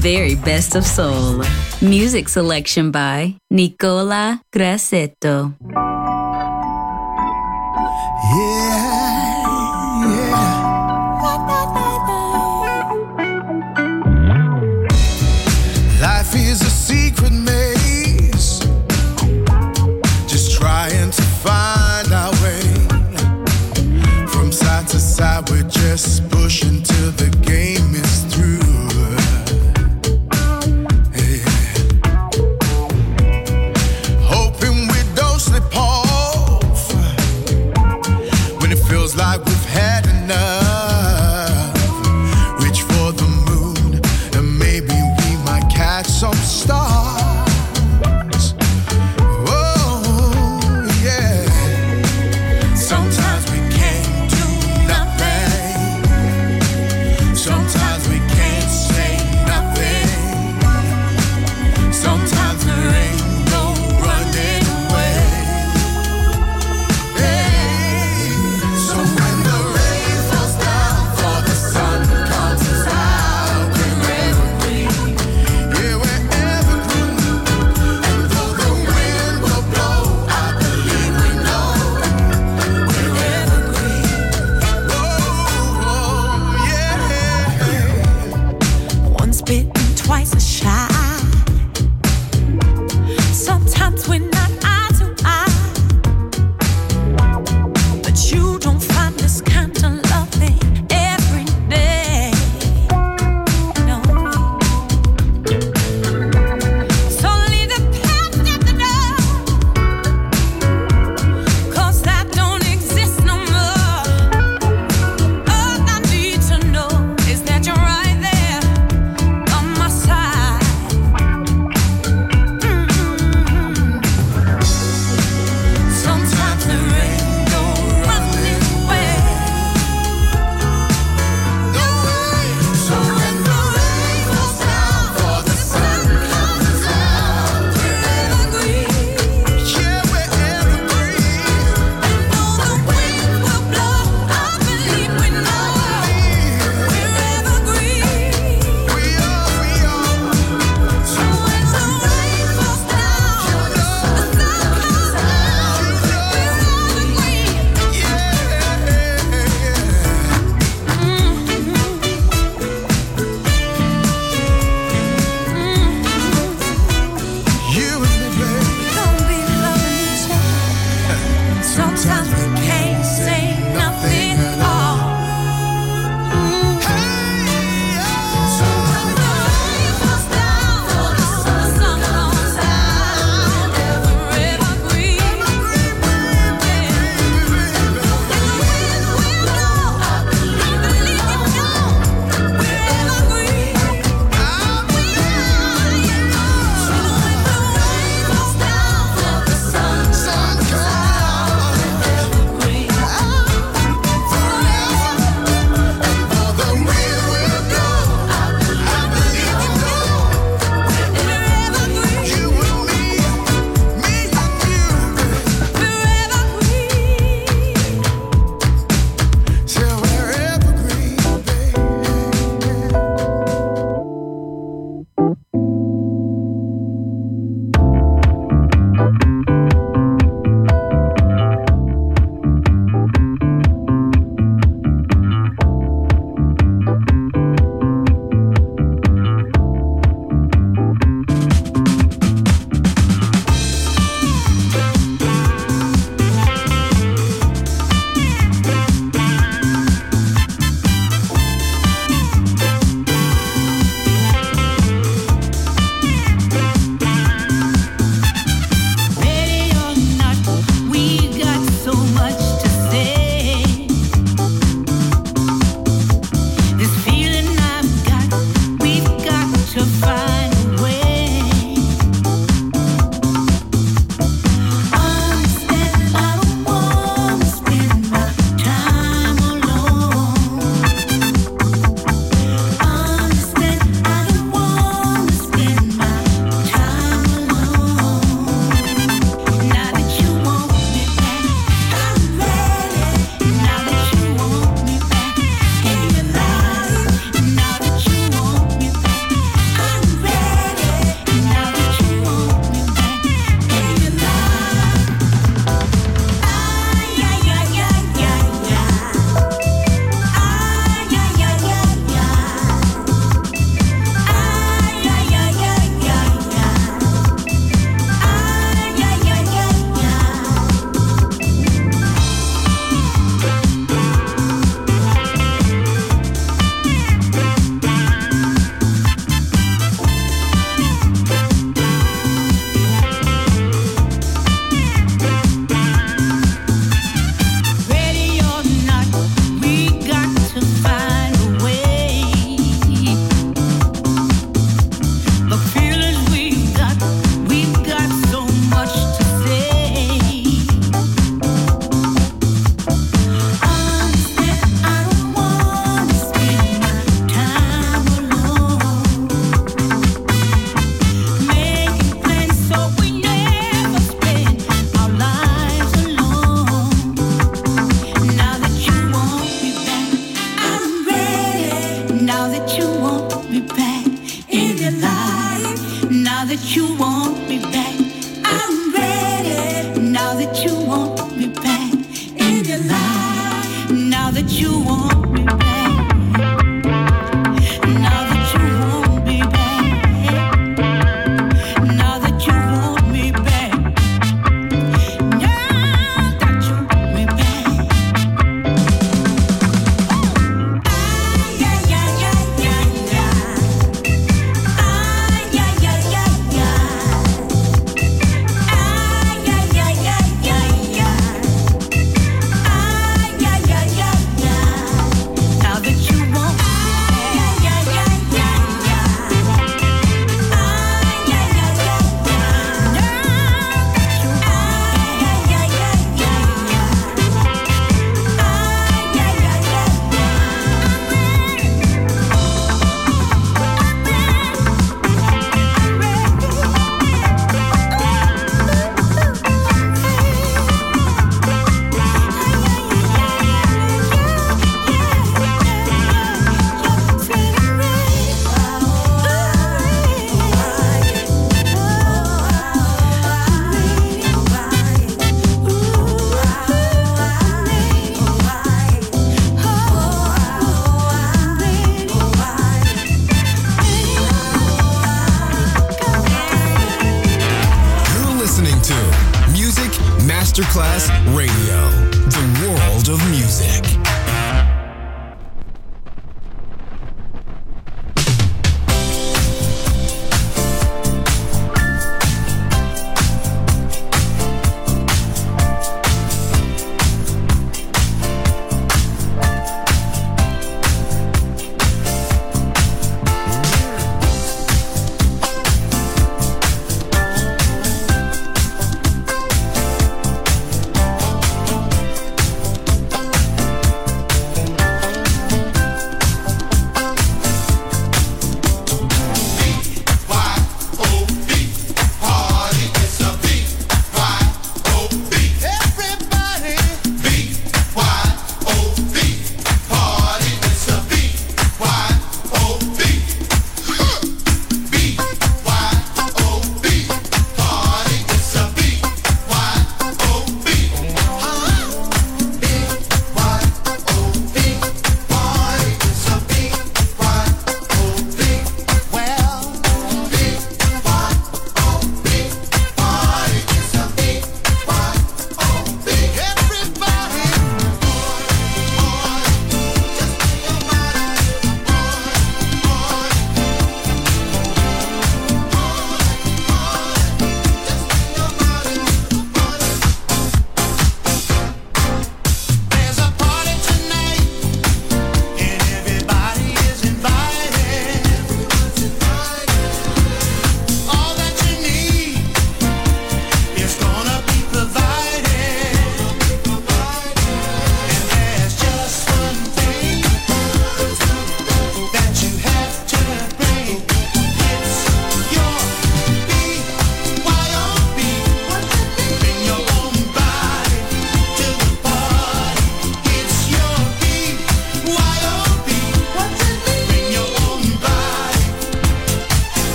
very best of soul. Music selection by Nicola Grassetto. Yeah, yeah. Life is a secret maze, just trying to find our way. From side to side, we're just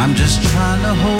I'm just trying to hold